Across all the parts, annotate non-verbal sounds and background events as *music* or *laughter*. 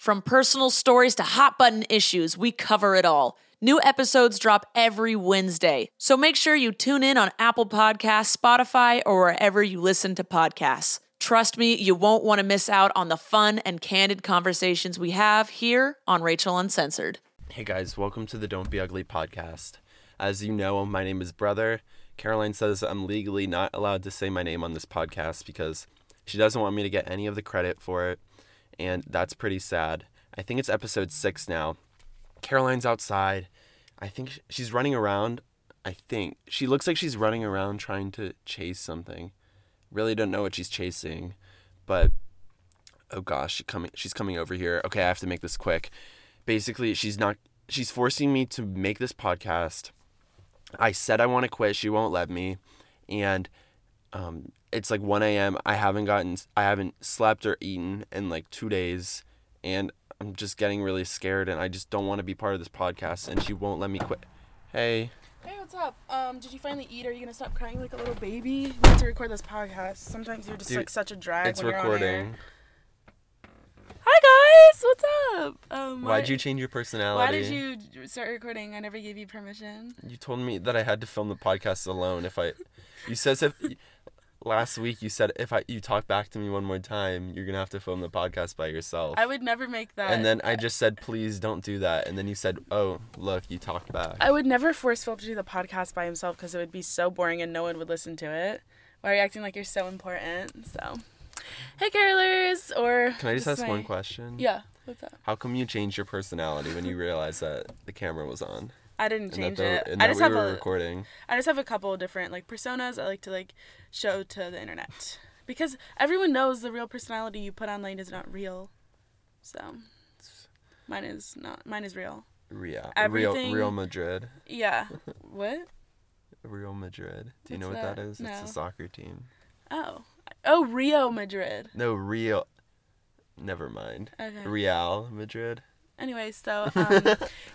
From personal stories to hot button issues, we cover it all. New episodes drop every Wednesday, so make sure you tune in on Apple Podcasts, Spotify, or wherever you listen to podcasts. Trust me, you won't want to miss out on the fun and candid conversations we have here on Rachel Uncensored. Hey guys, welcome to the Don't Be Ugly podcast. As you know, my name is Brother. Caroline says I'm legally not allowed to say my name on this podcast because she doesn't want me to get any of the credit for it, and that's pretty sad. I think it's episode six now. Caroline's outside. I think she's running around. I think she looks like she's running around trying to chase something. Really don't know what she's chasing, but oh gosh, she coming. She's coming over here. Okay, I have to make this quick. Basically, she's not. She's forcing me to make this podcast. I said I want to quit. She won't let me, and um, it's like 1 a.m. I haven't gotten. I haven't slept or eaten in like two days, and I'm just getting really scared, and I just don't want to be part of this podcast. And she won't let me quit. Hey. Hey, what's up? Um, did you finally eat? Are you gonna stop crying like a little baby? We have to record this podcast. Sometimes you're just Dude, like such a drag. It's when You're on air. recording. Hi guys, what's up? Um, Why'd why- you change your personality? Why did you start recording? I never gave you permission. You told me that I had to film the podcast alone. If I, you said if last week you said if I you talk back to me one more time, you're gonna have to film the podcast by yourself. I would never make that. and then I just said please don't do that. And then you said oh look you talked back. I would never force Philip to do the podcast by himself because it would be so boring and no one would listen to it. Why are you acting like you're so important? So, hey, carolers, or Can I just ask one question? Yeah, what's up? How come you changed your personality when you realized that the camera was on I didn't change the, it. I just we have a, recording? I just have a couple of different like personas I like to like show to the internet because everyone knows the real personality you put online is not real. So mine is not. Mine is real. Real, Real, Everything- Real Madrid. Yeah. *laughs* what? Real Madrid. Do you know what that that? is? It's No. a soccer team. Oh. Oh, Rio Madrid. No, Real. Never mind. Okay. Real Madrid. Anyway, so *laughs* um,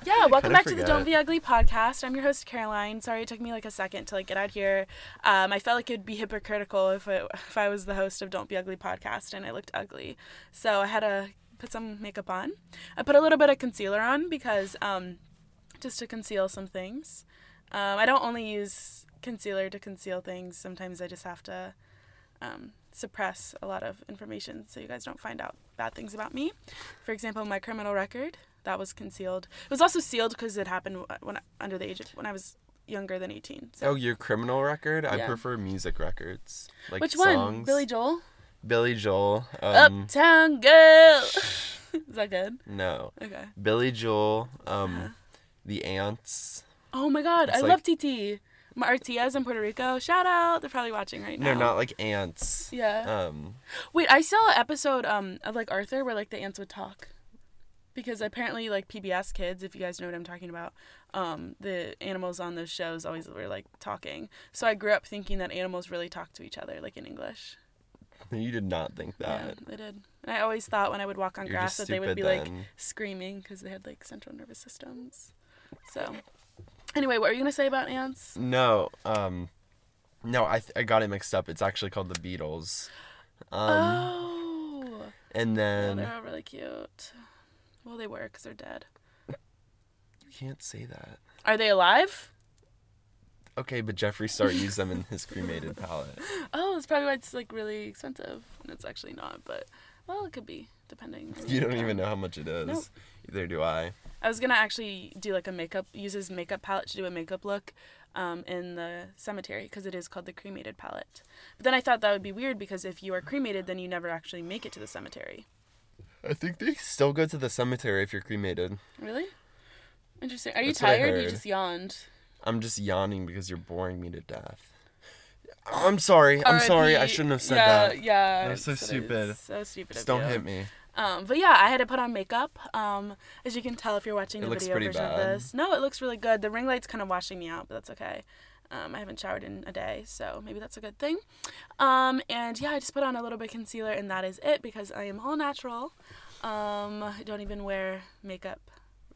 yeah, welcome back to the. Don't Be Ugly podcast. I'm your host Caroline. Sorry it took me like a second to like get out here. Um, I felt like it'd be hypocritical if it, if I was the host of Don't Be Ugly podcast and I looked ugly, so I had to put some makeup on. I put a little bit of concealer on because um, just to conceal some things. Um, I don't only use concealer to conceal things. Sometimes I just have to um, suppress a lot of information so you guys don't find out bad things about me. For example, my criminal record that was concealed. It was also sealed because it happened when I, under the age of when I was younger than 18. So. Oh, your criminal record? I prefer music records. Like Which one? Billy Joel? Billy Joel. Um, Uptown Girl. *laughs* Is that good? no. Okay. Billy Joel. Um, Uh-huh. the Ants. Oh my God, It's I like- love TT. My Artias in Puerto Rico. Shout out. They're probably watching right now. No, not like ants. Yeah. Um, Wait, I saw an episode um of like Arthur where like the ants would talk. because apparently like PBS Kids, if you guys know what I'm talking about, um, the animals on those shows always were like talking. So I grew up thinking that animals really talk to each other, like in English. *laughs* You did not think that. Yeah, they did. And I always thought when I would walk on You're grass that they would be like screaming because they had like central nervous systems. So, anyway, what were you gonna say about ants? No, um, no, I th- I got it mixed up. It's actually called the Beatles. Um, oh, and yeah, then they're all really cute. Well, they were because they're dead. you can't say that. Are they alive? Okay, but Jeffree Star used them in his cremated *laughs* palette. Oh, that's probably why it's like really expensive, and it's actually not. But well, it could be depending. You don't even know how much it is. Nope. Either do I. I was gonna actually do like a makeup, use his makeup palette to do a makeup look, um, in the cemetery because it is called the cremated palette. But then I thought that would be weird because if you are cremated, then you never actually make it to the cemetery. I think they still go to the cemetery if you're cremated. Really? Interesting. Are you That's tired? You just yawned. I'm just yawning because you're boring me to death. I'm sorry. I'm sorry. I shouldn't have said yeah, that. Yeah, That was so stupid. So stupid. Just of don't you. hit me. Um, but yeah, I had to put on makeup. Um, as you can tell if you're watching It the video version of this. No, it looks really good. The ring light's kind of washing me out, but that's okay. Um, I haven't showered in a day, so maybe that's a good thing. Um, and yeah, I just put on a little bit of concealer, and that is it because I am all natural. Um, I don't even wear makeup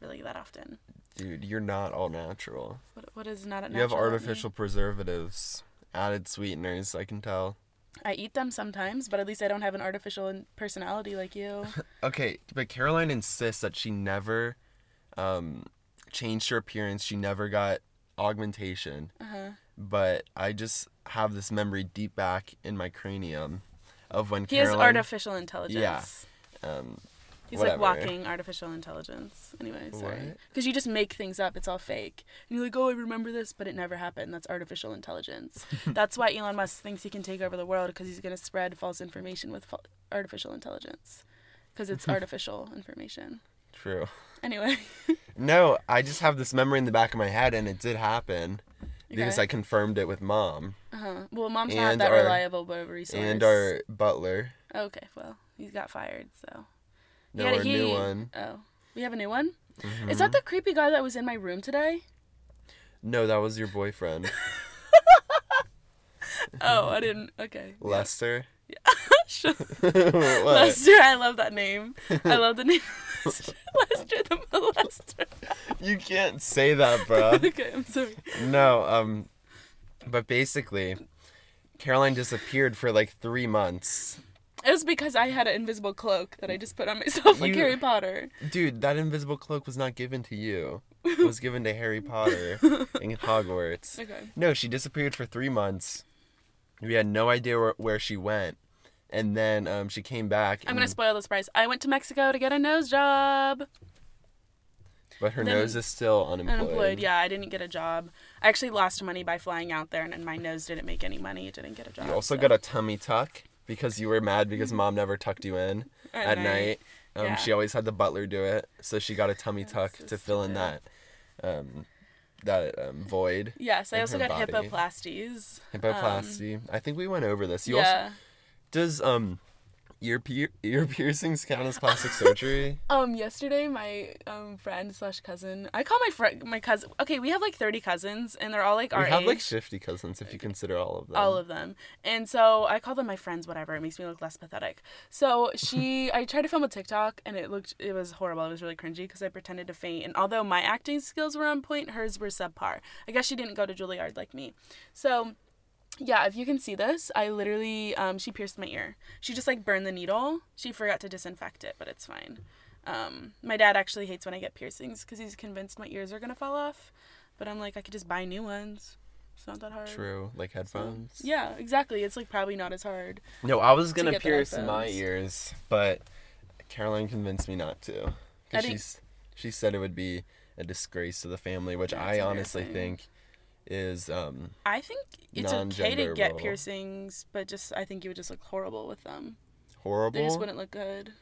really that often. Dude, you're not all natural. What, what is not natural? You have artificial preservatives, added sweeteners, I can tell. I eat them sometimes, but at least I don't have an artificial personality like you. *laughs* Okay, but Caroline insists that she never um, changed her appearance. She never got augmentation. Uh-huh. But I just have this memory deep back in my cranium of when He has artificial intelligence. um, He's whatever. like walking artificial intelligence. Anyway, sorry. Because you just make things up. It's all fake. And you're like, oh, I remember this, but it never happened. That's artificial intelligence. *laughs* That's why Elon Musk thinks he can take over the world because he's going to spread false information with fa- artificial intelligence. Because it's *laughs* artificial information. True. Anyway. *laughs* No, I just have this memory in the back of my head, and it did happen because Okay. I confirmed it with mom Uh-huh. Well, mom's not that our- reliable of a resource. and our butler. Okay, well, he got fired, so. No, Yeah, our new he- one. Oh. We have a new one? Mhm. Is that the creepy guy that was in my room today? No, that was your boyfriend, *laughs* Oh, I didn't. Okay. Lester. Yeah. *laughs* *laughs* Lester, I love that name. I love the name. Lester, Lester the molester. You can't say that, bro. okay, I'm sorry. no, um, but basically, Caroline disappeared for like three months. It was because I had an invisible cloak that I just put on myself like Harry Potter. Dude, that invisible cloak was not given to you. It was given to Harry Potter *laughs* in Hogwarts. Okay. No, she disappeared for three months. We had no idea where, where she went. And then um, she came back. I'm gonna spoil the surprise. I went to Mexico to get a nose job. But her then- nose is still unemployed. Unemployed. Yeah, I didn't get a job. I actually lost money by flying out there, and, and my nose didn't make any money. It didn't get a job. You also so- got a tummy tuck because you were mad because mom never tucked you in *laughs* at, night. Um, Yeah. She always had the butler do it, so she got a tummy tuck to fill in that um, that um, void. Yes, I also got body. hippoplasties. Hippoplasty. I think we went over this. You also yeah. does um ear pier- ear *laughs* piercings count as plastic surgery? *laughs* Um, yesterday my um friend slash cousin. I call my friend my cousin. Okay, we have like thirty cousins, and they're all like our we have age. like fifty cousins if you consider all of them. all of them. And so I call them my friends, whatever. It makes me look less pathetic. So she, *laughs* I tried to film a TikTok and it looked, it was horrible. It was really cringy because I pretended to faint. And although my acting skills were on point, hers were subpar. I guess she didn't go to Juilliard like me. So yeah, if you can see this, I literally, um, she pierced my ear. She just like burned the needle. She forgot to disinfect it, but it's fine. Um, my dad actually hates when I get piercings because he's convinced my ears are gonna fall off. But I'm like, I could just buy new ones. It's not that hard. True, like So, headphones. yeah, exactly. It's like probably not as hard. No, I was gonna the pierce my ears, but Caroline convinced me not to. Cause think- she's she said it would be a disgrace to the family, which That's I honestly think is um I think it's okay to get piercings, but just I think you would just look horrible with them. horrible. They just wouldn't look good.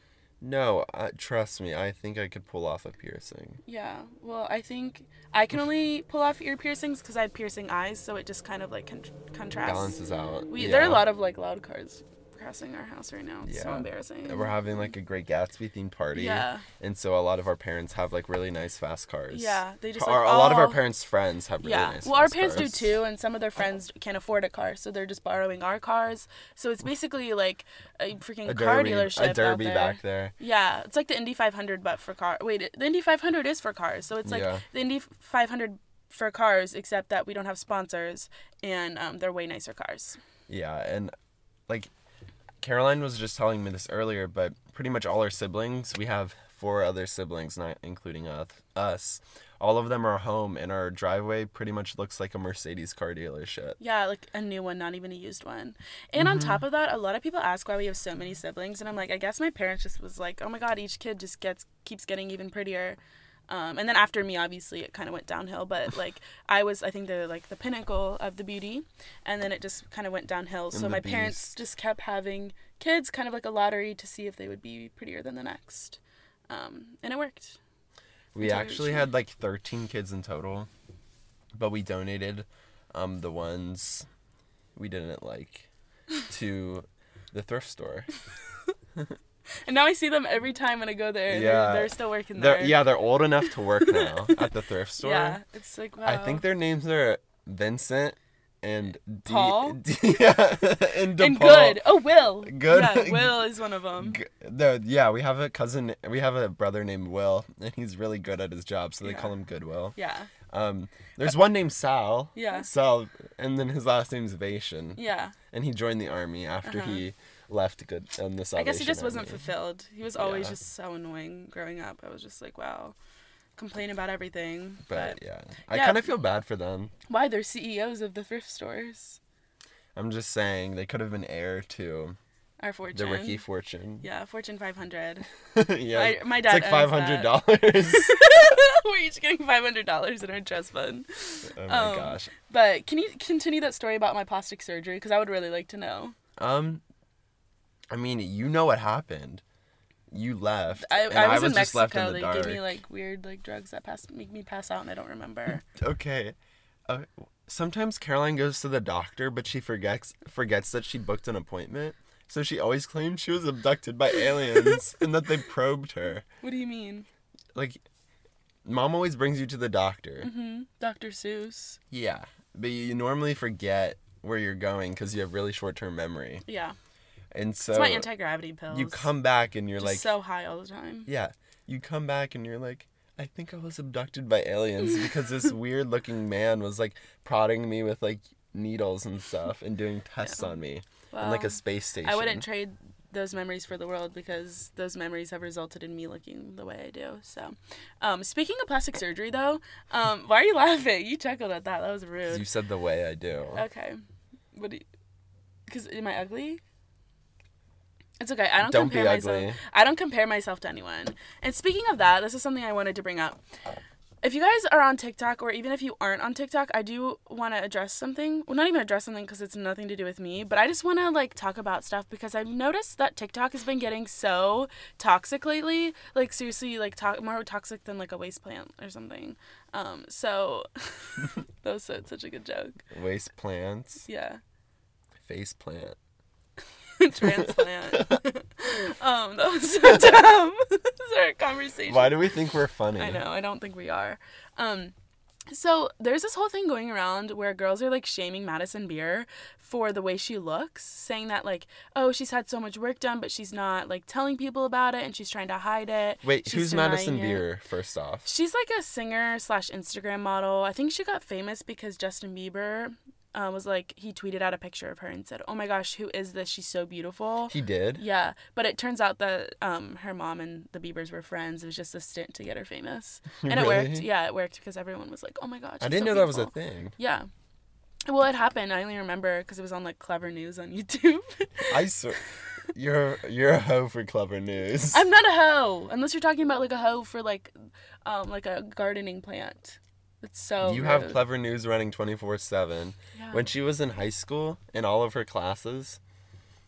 No, uh, trust me, I think I could pull off a piercing. Yeah. Well, I think I can only pull off ear piercings because I have piercing eyes, so it just kind of like con- contrasts. Balances out. We yeah. there are a lot of like loud cars crashing our house right now. It's so Yeah. embarrassing. We're having like a Great Gatsby themed party. Yeah. And so a lot of our parents have like really nice fast cars. Yeah, they just, Our- like, a lot of our parents' friends have really yeah. nice well, our parents cars. do too, and some of their friends can't afford a car, so they're just borrowing our cars. So it's basically like a freaking A car derby, dealership. a derby there. back there. Yeah, it's like the Indy 500, but for car. Wait, the Indy 500 is for cars, so it's like Yeah. the Indy 500 for cars, except that we don't have sponsors, and um, they're way nicer cars. Yeah, and like Caroline was just telling me this earlier, but pretty much all our siblings, we have four other siblings, not including us. Us, all of them are home, and our driveway pretty much looks like a Mercedes car dealership. Yeah, like a new one, not even a used one. And on Mm-hmm. top of that, a lot of people ask why we have so many siblings, and I'm like, I guess my parents just was like, oh my god, each kid just gets keeps getting even prettier. Um, and then after me, obviously, it kind of went downhill. But *laughs* like, I was, I think, the like the pinnacle of the beauty, and then it just kind of went downhill. So my parents just kept having kids, kind of like a lottery, to see if they would be prettier than the next. Um, and it worked. We Until actually had like 13 kids in total, but we donated um, the ones we didn't like *laughs* to the thrift store. *laughs* And now I see them every time when I go there. Yeah. they're, they're still working there. They're, yeah, they're old enough to work *laughs* now at the thrift store. Yeah, it's like wow. I think their names are Vincent and D- Paul? D- *laughs* yeah, and, and good. Oh, Will. Good. Yeah, *laughs* Will is one of them. G- The, yeah, we have a cousin. We have a brother named Will, and he's really good at his job, so they Yeah. call him Goodwill. Yeah. Um, there's one named Sal. Yeah. Sal, and then his last name's Vation, Yeah. and he joined the army after he left Good on the Uh-huh. I guess he just wasn't Army. fulfilled. He was always Yeah. just so annoying growing up. I was just like, wow, complain about everything. But But, yeah, I Yeah. kind of feel bad for them. why they're CEOs of the thrift stores? I'm just saying they could have been heir to Our fortune. the Ricky Fortune. Yeah, Fortune 500. *laughs* yeah, My- my it's dad like that. hundred dollars. *laughs* We're each getting $500 in our trust fund. oh my Um, gosh. But can you continue that story about my plastic surgery? Because I would really like to know. Um, I mean, you know what happened. You left. I, I was, in left Mexico. in the they gave me like weird like drugs that pass make me pass out, and I don't remember. *laughs* Okay. Uh, sometimes Caroline goes to the doctor, but she forgets forgets that she booked an appointment. So she always claims she was abducted by aliens *laughs* and that they probed her. what do you mean? Like, mom always brings you to the doctor. hmm Dr. Seuss. Yeah, but you normally forget where you're going because you have really short term memory, Yeah, and so it's my anti gravity pills. you come back and you're Just like, so high all the time. Yeah. You come back and you're like, I think I was abducted by aliens *laughs* because this weird looking man was like prodding me with like needles and stuff and doing tests on me in like a space station. I wouldn't trade those memories for the world because those memories have resulted in me looking the way I do. So, um, speaking of plastic surgery, though, um, why are you laughing? You chuckled at that. That was rude. You said the way I do. Okay, what? Do Because am I ugly? It's okay. I don't, Don't compare myself. I don't compare myself to anyone. And speaking of that, this is something I wanted to bring up. If you guys are on TikTok, or even if you aren't on TikTok, I do want to address something. Well, not even address something because it's nothing to do with me, but I just want to like talk about stuff because I've noticed that TikTok has been getting so toxic lately. Like seriously, like to- more toxic than like a waste plant or something. Um, so *laughs* that was so, such a good joke. Waste plants, Yeah. face plant. *laughs* transplant. Um, that was so dumb. *laughs* this is our conversation. Why do we think we're funny? I know. I don't think we are. Um, so there's this whole thing going around where girls are like shaming Madison Beer for the way she looks, saying that like, oh, she's had so much work done, but she's not like telling people about it, and she's trying to hide it. Wait, She's who's Madison it. Beer, first off? She's like a singer slash Instagram model. I think she got famous because Justin Bieber uh, was like he tweeted out a picture of her and said, "Oh my gosh, who is this? She's so beautiful." He did? Yeah, but it turns out that um, her mom and the Biebers were friends. It was just a stint to get her famous, *laughs* and it worked. Yeah, it worked because everyone was like, "Oh my god!" I didn't so know that was a thing. Yeah, well, it happened. I only remember because it was on like Clevver News on *laughs* YouTube. I swear. You're you're a hoe for Clevver News. I'm not a hoe unless you're talking about like a hoe for like, um, like a gardening plant. It's so. you have Clevver News running 24/7. Yeah. When she was in high school, in all of her classes,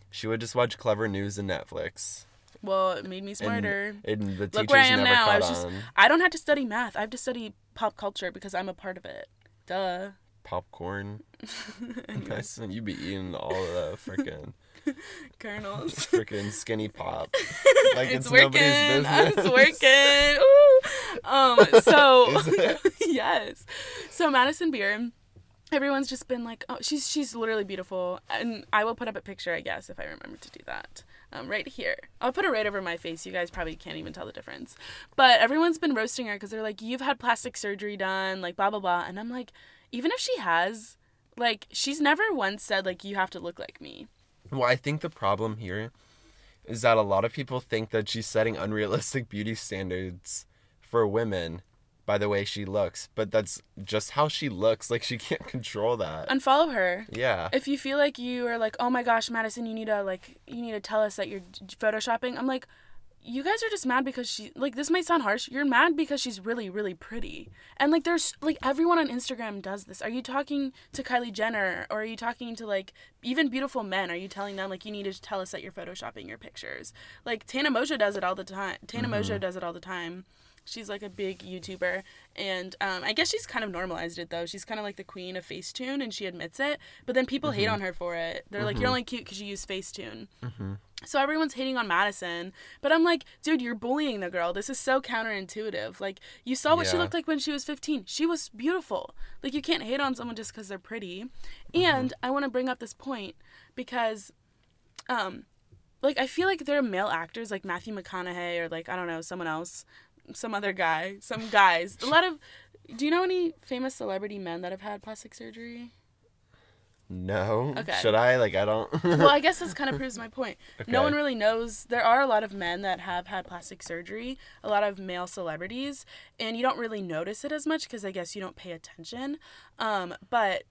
she would just watch Clevver News and Netflix. Well, it made me smarter. and the teachers Look where I am never now. I was just. on. I don't have to study math. I have to study pop culture because I'm a part of it. Duh. Popcorn. Anyway. Nice. You be eating all the *laughs* freaking *laughs* Kernels. Freaking skinny pop. *laughs* Like it's, it's, working. nobody's *laughs* business. It's working. Ooh. Um. So yes. So Madison Beer. Everyone's just been like, oh, she's she's literally beautiful, and I will put up a picture, I guess, if I remember to do that. Um, right here. I'll put it right over my face. You guys probably can't even tell the difference. But everyone's been roasting her because they're like, you've had plastic surgery done, like blah blah blah, and I'm like, even if she has, like, she's never once said like you have to look like me. Well, I think the problem here is that a lot of people think that she's setting unrealistic beauty standards for women by the way she looks, but that's just how she looks. Like she *laughs* can't control that. Unfollow her. yeah. if you feel like you are like, oh my gosh, Madison, you need to like, you need to tell us that you're photoshopping. I'm like, you guys are just mad because she like this might sound harsh. You're mad because she's really really pretty. And like there's like everyone on Instagram does this. Are you talking to Kylie Jenner or are you talking to like even beautiful men? Are you telling them like you need to tell us that you're photoshopping your pictures? Like Tana Mongeau does it all the time. Tana mm-hmm. Mongeau does it all the time. She's like a big YouTuber, and um, I guess she's kind of normalized it though. She's kind of like the queen of Facetune, and she admits it. But then people hate on her for it. They're like, "You're only cute because you use Facetune." So everyone's hating on Madison, but I'm like, dude, you're bullying the girl. This is so counterintuitive. Like, you saw what she looked like when she was 15. She was beautiful. Like, you can't hate on someone just because they're pretty. And I want to bring up this point because, um, like, I feel like there are male actors like Matthew McConaughey or like I don't know someone else, some other guy, some guys. A lot of. Do you know any famous celebrity men that have had plastic surgery? no. Okay. Should I? Like I don't. well, I *laughs* guess this kind of proves my point. Okay. No one really knows. There are a lot of men that have had plastic surgery, a lot of male celebrities, and you don't really notice it as much because I guess you don't pay attention. Um, but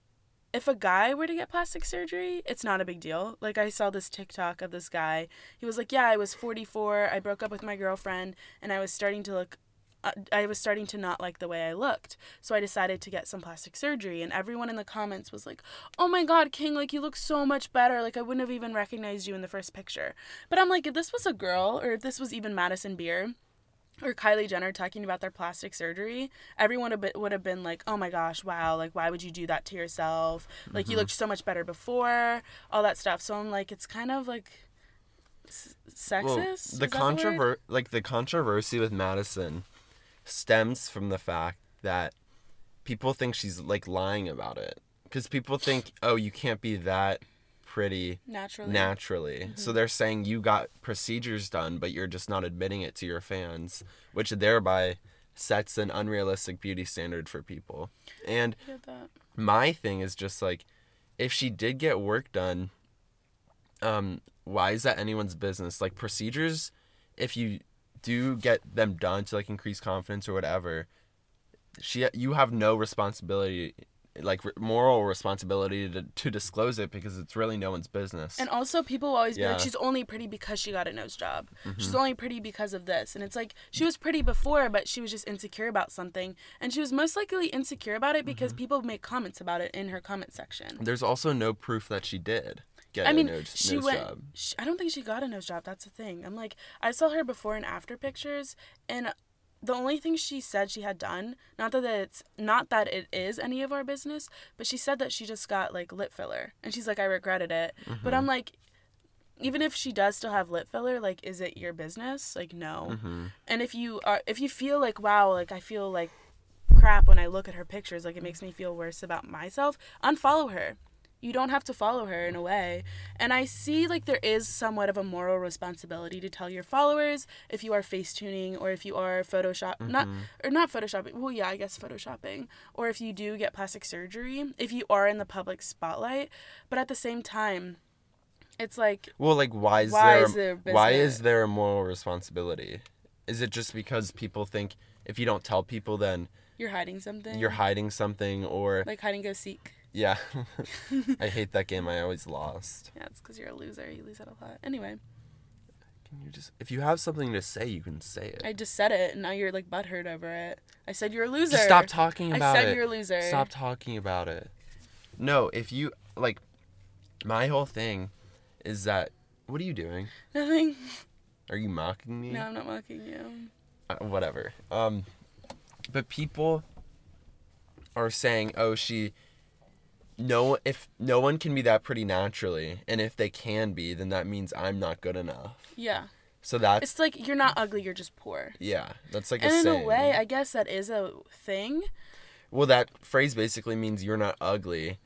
if a guy were to get plastic surgery, it's not a big deal. Like I saw this TikTok of this guy. He was like, "Yeah, I was 44. I broke up with my girlfriend, and I was starting to look." Uh, I was starting to not like the way I looked, so I decided to get some plastic surgery. And everyone in the comments was like, "Oh my God, King! Like you look so much better. Like I wouldn't have even recognized you in the first picture." But I'm like, if this was a girl, or if this was even Madison Beer, or Kylie Jenner talking about their plastic surgery, everyone would have been, would have been like, "Oh my gosh, wow! Like, why would you do that to yourself? Like, you mm-hmm. looked so much better before, all that stuff." So I'm like, it's kind of like s- sexist. Well, the controver like the controversy with Madison stems from the fact that people think she's like lying about it because people think oh you can't be that pretty naturally. naturally Mm-hmm. so they're saying you got procedures done but you're just not admitting it to your fans which thereby sets an unrealistic beauty standard for people and that. my thing is just like if she did get work done um why is that anyone's business like procedures if you do get them done to like increase confidence or whatever she you have no responsibility like re- moral responsibility to, to disclose it because it's really no one's business And also, people will always be Yeah. like, she's only pretty because she got a nose job. Mm-hmm. She's only pretty because of this. And it's like, she was pretty before, but she was just insecure about something. And she was most likely insecure about it Mm-hmm. because people make comments about it in her comment section. there's also no proof that she did get I mean, a nose, she nose went. job She, I don't think she got a nose job. That's the thing. I'm like, I saw her before and after pictures, and the only thing she said she had done, not that it's not that it is any of our business, but she said that she just got like lip filler, and she's like, I regretted it. But I'm mm-hmm. like, even if she does still have lip filler, like, is it your business? Like, no. Mm-hmm. And if you are, if you feel like, wow, like I feel like crap when I look at her pictures, like it makes me feel worse about myself, unfollow her. You don't have to follow her in a way. And I see like there is somewhat of a moral responsibility to tell your followers if you are face tuning or if you are Photoshop not mm-hmm. or not photoshopping. Well, yeah, I guess photoshopping. Or if you do get plastic surgery, if you are in the public spotlight, but at the same time it's like Well, like why is Why there is there why is there a moral responsibility? Is it just because people think if you don't tell people then you're hiding something. you're hiding something or like hide and go seek. Yeah. *laughs* I hate that game. I always lost. Yeah, it's because you're a loser. You lose it a lot. Anyway, Can you just if you have something to say, you can say it. I just said it, and now you're like butthurt over it. I said you're a loser. Just stop talking about it. I said it. you're a loser. Stop talking about it. No, if you like my whole thing is that what are you doing? Nothing. Are you mocking me? No, I'm not mocking you. uh, whatever. Um, but people are saying, "Oh, she no if no one can be that pretty naturally and if they can be then that means i'm not good enough Yeah. so that's It's like you're not ugly, you're just poor. yeah that's like And a in saying. a way, I guess that is a thing. well that phrase basically means you're not ugly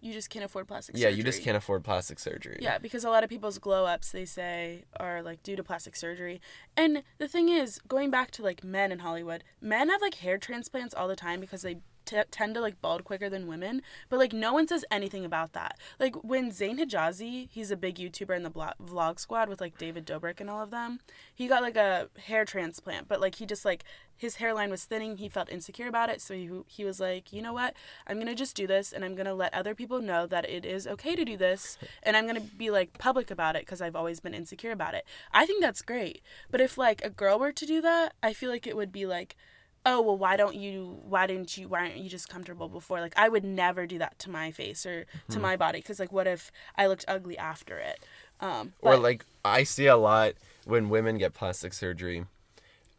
You just can't afford plastic yeah surgery. you just can't afford plastic surgery Yeah, because a lot of people's glow ups, they say, are like due to plastic surgery. And the thing is, going back to like men in Hollywood, men have like hair transplants all the time because they t- tend to like bald quicker than women. But like no one says anything about that. Like when Zane Hijazi, he's a big YouTuber in the blo- vlog squad with like David Dobrik and all of them, he got like a hair transplant, but like he just like his hairline was thinning. He felt insecure about it. So he, he was like, you know what? I'm to just do this and I'm to let other people know that it is okay to do this. And I'm to be like public about it because I've always been insecure about it. I think that's great. But if like a girl were to do that, I feel like it would be like, oh, well, why don't you, why didn't you, why aren't you just comfortable before? Like, I would never do that to my face or to my body because like, what if I looked ugly after it? Um, or like i see a lot when women get plastic surgery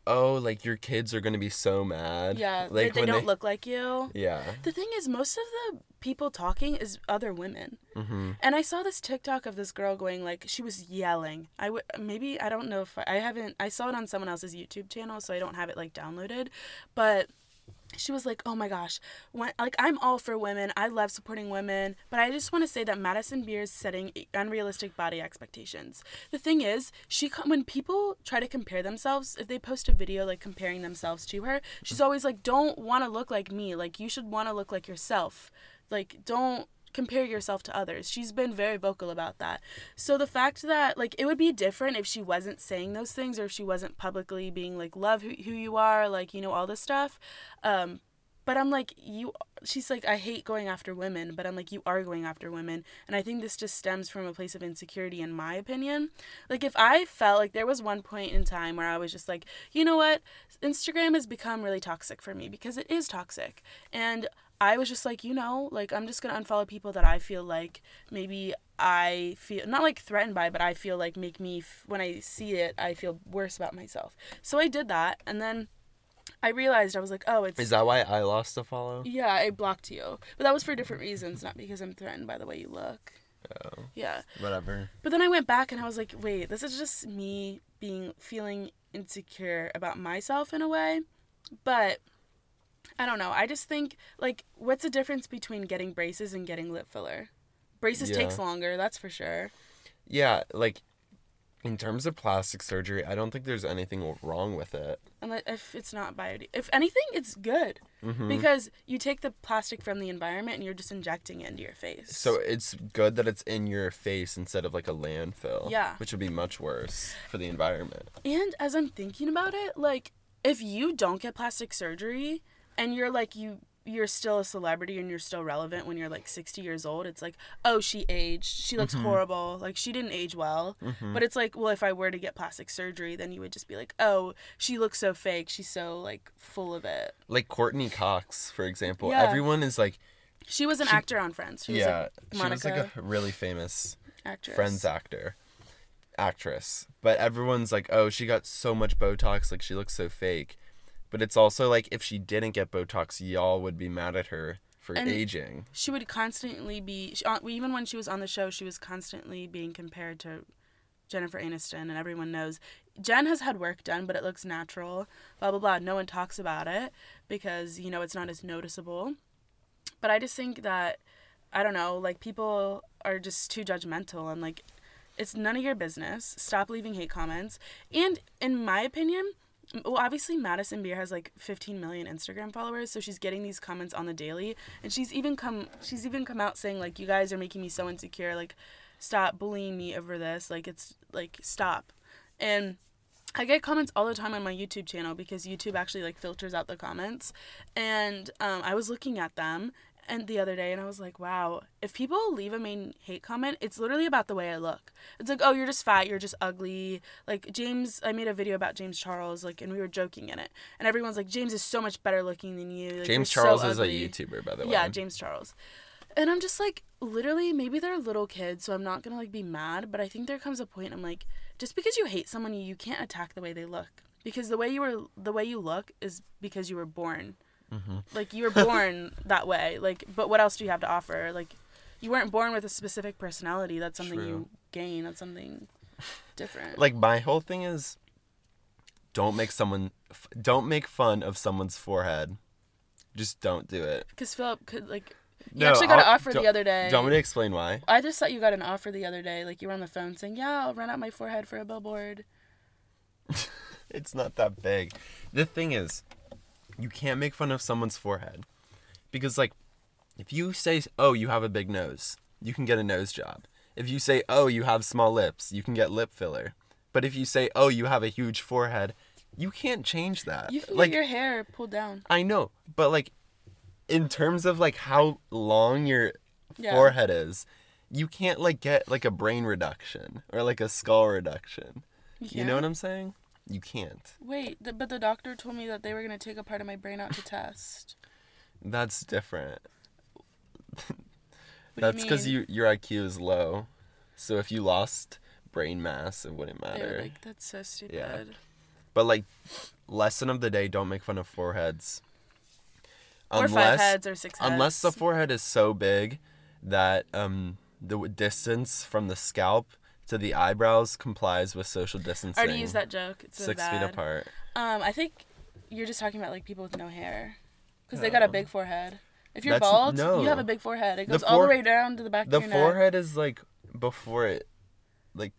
oh like your kids are gonna be so mad yeah, like they, they don't look like you. yeah The thing is, most of the people talking is other women. mm-hmm. And I saw this TikTok of this girl going like she was yelling. I would maybe I don't know if I, I haven't I saw it on someone else's YouTube channel, so I don't have it like downloaded, but she was like, "Oh my gosh, when, like I'm all for women. I love supporting women, but I just want to say that Madison Beer is setting unrealistic body expectations. The thing is, she when people try to compare themselves, if they post a video like comparing themselves to her, she's always like, "Don't want to look like me. Like you should want to look like yourself. Like don't compare yourself to others. She's been very vocal about that. So the fact that like it would be different if she wasn't saying those things or if she wasn't publicly being like love who, who you are, like you know all this stuff. Um but I'm like you she's like I hate going after women, but I'm like you are going after women and I think this just stems from a place of insecurity in my opinion. Like if I felt like there was one point in time where I was just like, you know what? Instagram has become really toxic for me because it is toxic. And I was just like, you know, like I'm just gonna unfollow people that I feel like maybe I feel not like threatened by, but I feel like make me f- when I see it, I feel worse about myself. So I did that, and then I realized I was like, oh, it's is that why i lost a follow yeah, I blocked you, but that was for different reasons, not because I'm threatened by the way you look. oh Yeah, whatever but then I went back and I was like, wait, this is just me being feeling insecure about myself in a way. But I don't know. I just think like what's the difference between getting braces and getting lip filler? Braces Yeah. takes longer, that's for sure. yeah like in terms of plastic surgery i don't think there's anything wrong with it Unless if it's not bio if anything it's good Mm-hmm. because you take the plastic from the environment and you're just injecting it into your face. So it's good that it's in your face instead of like a landfill. Yeah. Which would be much worse for the environment. And as I'm thinking about it, like if you don't get plastic surgery and you're like you you're still a celebrity and you're still relevant when you're like 60 years old, it's like, "Oh, she aged. She looks mm-hmm. horrible. Like she didn't age well." Mm-hmm. But it's like, well, if I were to get plastic surgery, then you would just be like, "Oh, she looks so fake. She's so like full of it." Like Courteney Cox, for example. Yeah. Everyone is like, She was an She- actor on Friends. She was yeah, like she was like a really famous actress. Friends actor, actress. But everyone's like, oh, she got so much Botox, like she looks so fake. But it's also like if she didn't get Botox, y'all would be mad at her for And- aging. she would constantly be she, uh, even when she was on the show she was constantly being compared to jennifer aniston and everyone knows jen has had work done but it looks natural blah blah blah. No one talks about it because you know it's not as noticeable. But i just think that i don't know like people are just too judgmental and like it's none of your business. Stop leaving hate comments. And in my opinion well obviously madison beer has like 15 million instagram followers so she's getting these comments on the daily. And she's even come she's even come out saying like you guys are making me so insecure. Like stop bullying me over this. Like it's like stop. And I get comments all the time on my YouTube channel because YouTube actually like filters out the comments, and um, I was looking at them and the other day and I was like, wow, if people leave a main hate comment, it's literally about the way I look. It's like, oh, you're just fat, you're just ugly. Like James, I made a video about James Charles, like, and we were joking in it, and everyone's like, James is so much better looking than you. Like, James you're so Charles is a. YouTuber, by the way. Yeah, James Charles. And I'm just like, literally, maybe they're little kids, so I'm not gonna like be mad. But I think there comes a point I'm like, just because you hate someone, you can't attack the way they look because the way you were, the way you look is because you were born Mm-hmm. Like you were born *laughs* that way. Like, but what else do you have to offer? Like, you weren't born with a specific personality. That's something True. you gain. That's something different. Like my whole thing is, don't make someone, f- don't make fun of someone's forehead. Just don't do it. because Philip could like. You No, actually got an I'll- offer the other day. Do you want me to explain why? I just thought you got an offer the other day. Like you were on the phone saying, "Yeah, I'll run out my forehead for a billboard." *laughs* It's not that big. The thing is, you can't make fun of someone's forehead. Because, like, if you say, oh, you have a big nose, you can get a nose job. If you say, oh, you have small lips, you can get lip filler. But if you say, oh, you have a huge forehead, you can't change that. You can like, get your hair pulled down. I know, but, like, in terms of, like, how long your Yeah. forehead is, you can't, like, get, like, a brain reduction or, like, a skull reduction. You know what I'm saying? You can't. Wait, the, but the doctor told me that they were gonna take a part of my brain out to *laughs* test. That's different. That's because mean? you your IQ is low. So if you lost brain mass, it wouldn't matter. like, that's so stupid. Yeah. But like, lesson of the day: don't make fun of foreheads. Or five heads or six heads. unless the forehead is so big that um the distance from the scalp to the eyebrows complies with social distancing. I already used that joke. It's so six bad. feet apart. Um, I think you're just talking about like people with no hair, because they got a big forehead. If you're That's- bald, no. you have a big forehead. It The goes all the way down to the back The of your neck. forehead is like before it, like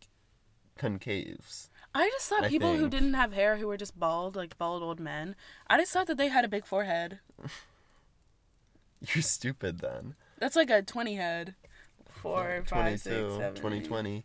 concaves. I just thought I people who didn't have hair, who were just bald, like bald old men, I just thought that they had a big forehead. *laughs* You're stupid then. That's like a 20 head. Four, five, six, 22, seven, eight.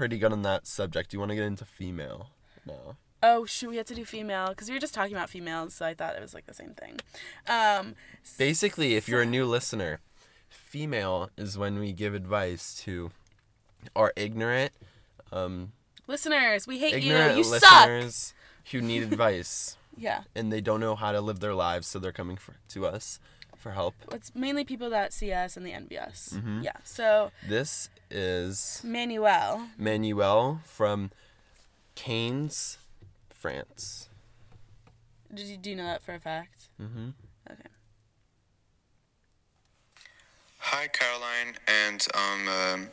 pretty good on that subject. Do you want to get into female? No. Oh, shoot, we had to do female because we were just talking about females, so I thought it was like the same thing. Um, Basically, if you're a new listener, female is when we give advice to our ignorant, um, listeners, we hate you. ignorant You suck. listeners who need *laughs* advice Yeah. and they don't know how to live their lives, so they're coming for, to us for help. It's mainly people that see us and they envy us. Mm-hmm. Yeah. So, This is Manuel. Manuel from Cannes, France. Did you, do you know that for a fact? Mm-hmm. Okay. Hi, Caroline and um, um,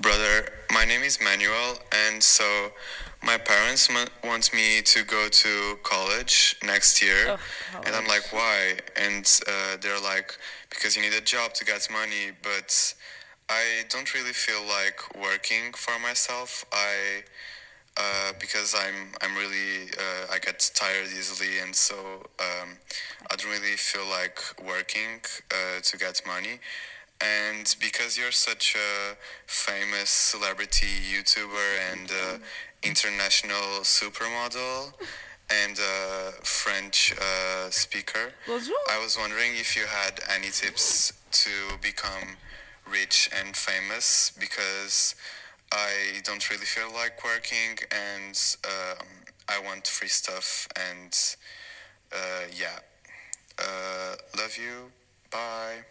brother. My name is Manuel, and so my parents m- want me to go to college next year, Oh, and I'm like, why? And uh, they're like, because you need a job to get money, but I don't really feel like working for myself. I uh, because I'm I'm really uh, I get tired easily, and so um, I don't really feel like working uh, to get money. And because you're such a famous celebrity YouTuber and uh, international supermodel and uh, French uh, speaker, Bonjour. I was wondering if you had any tips to become rich and famous because I don't really feel like working and um, I want free stuff and uh, yeah. Uh, love you. Bye.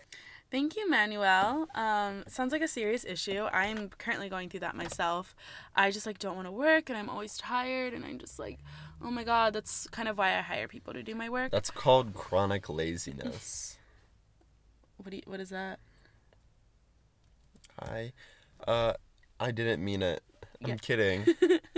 Thank you, Manuel. Um, sounds like a serious issue. I'm currently going through that myself. I just like don't want to work, and I'm always tired, and I'm just like, oh my god. That's kind of why I hire people to do my work. That's called chronic laziness. *laughs* What do you, What is that? I, uh, I didn't mean it. I'm Yeah. kidding. *laughs*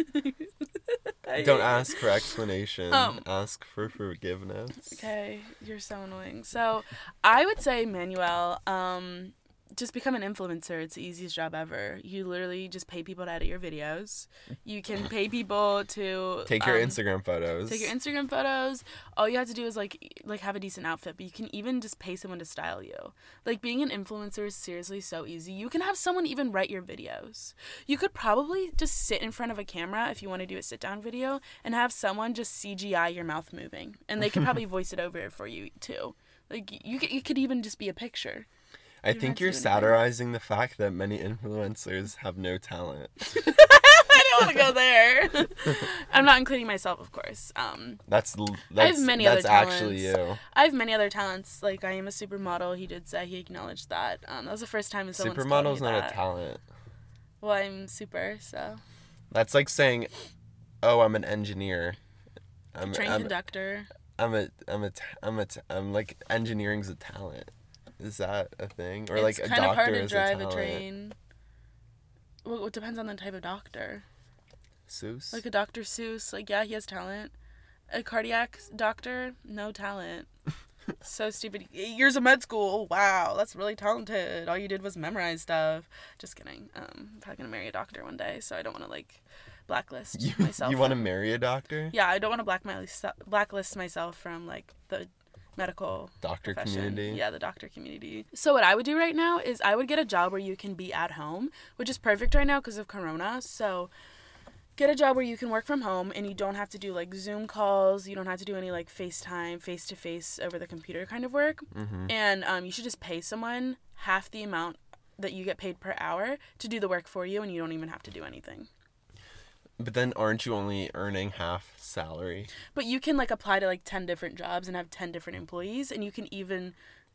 Don't *laughs* ask for explanation. Um, ask for forgiveness. Okay, you're so annoying. So, I would say Manuel, um, just become an influencer. It's the easiest job ever. You literally just pay people to edit your videos. You can *laughs* pay people to Take your um, Instagram photos. Take your Instagram photos. All you have to do is like like have a decent outfit, but you can even just pay someone to style you. Like being an influencer is seriously so easy. You can have someone even write your videos. You could probably just sit in front of a camera if you want to do a sit down video and have someone just CGI your mouth moving, and they could probably *laughs* voice it over for you too. Like you it could even just be a picture. I have think you're satirizing the fact that many influencers have no talent. *laughs* I don't want to go there. *laughs* I'm not including myself, of course. Um, That's that's many that's other actually you. I have many other talents. Like I am a supermodel. He did say he acknowledged that. Um, that was the first time me Supermodel's not that. a talent. Well, I'm super, so That's like saying, "Oh, I'm an engineer." I'm train I'm, conductor. I'm a I'm a t- I'm a t- I'm like engineering's a talent. Is that a thing? Or it's like a kind of doctor hard to drive a a, train. Well, it depends on the type of doctor. Seuss. Like a Dr. Seuss, like yeah, he has talent. A cardiac doctor, no talent. *laughs* so stupid. Eight years of med school. Wow, that's really talented. All you did was memorize stuff. Just kidding. Um, I'm probably gonna marry a doctor one day, so I don't want to like blacklist *laughs* you myself. you want to marry a doctor? Yeah, I don't want to black my, blacklist myself from like the medical Doctor profession. community. Yeah, the doctor community. So what I would do right now is I would get a job where you can be at home, which is perfect right now because of corona. So get a job where you can work from home and you don't have to do like Zoom calls, you don't have to do any like FaceTime, face to face over the computer kind of work. Mm-hmm. And um, you should just pay someone half the amount that you get paid per hour to do the work for you and you don't even have to do anything. But then aren't you only earning half salary? But you can like apply to like 10 different jobs and have 10 different employees and you can even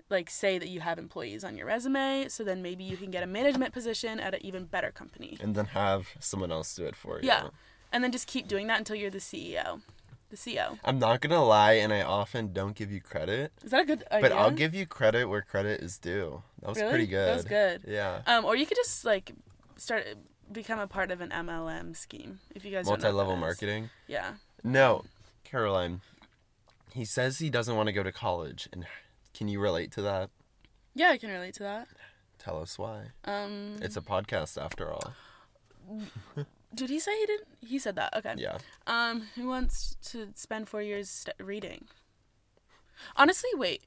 like say that you have employees on your resume so then maybe you can get a management position at an even better company. And then have someone else do it for you. Yeah. And then just keep doing that until you're the CEO. The CEO. I'm not gonna lie, and I often don't give you credit, Is that a good idea? but I'll give you credit where credit is due. That was Really? pretty good. That was good. Yeah. Um or you could just like start become a part of an MLM scheme if you guys Multi-level marketing. Yeah. No, Caroline. He says he doesn't want to go to college, and can you relate to that? Yeah, I can relate to that. Tell us why. Um It's a podcast after all. *laughs* did he say he didn't he said that. Okay. Yeah. Um, who wants to spend four years st- reading? Honestly, wait.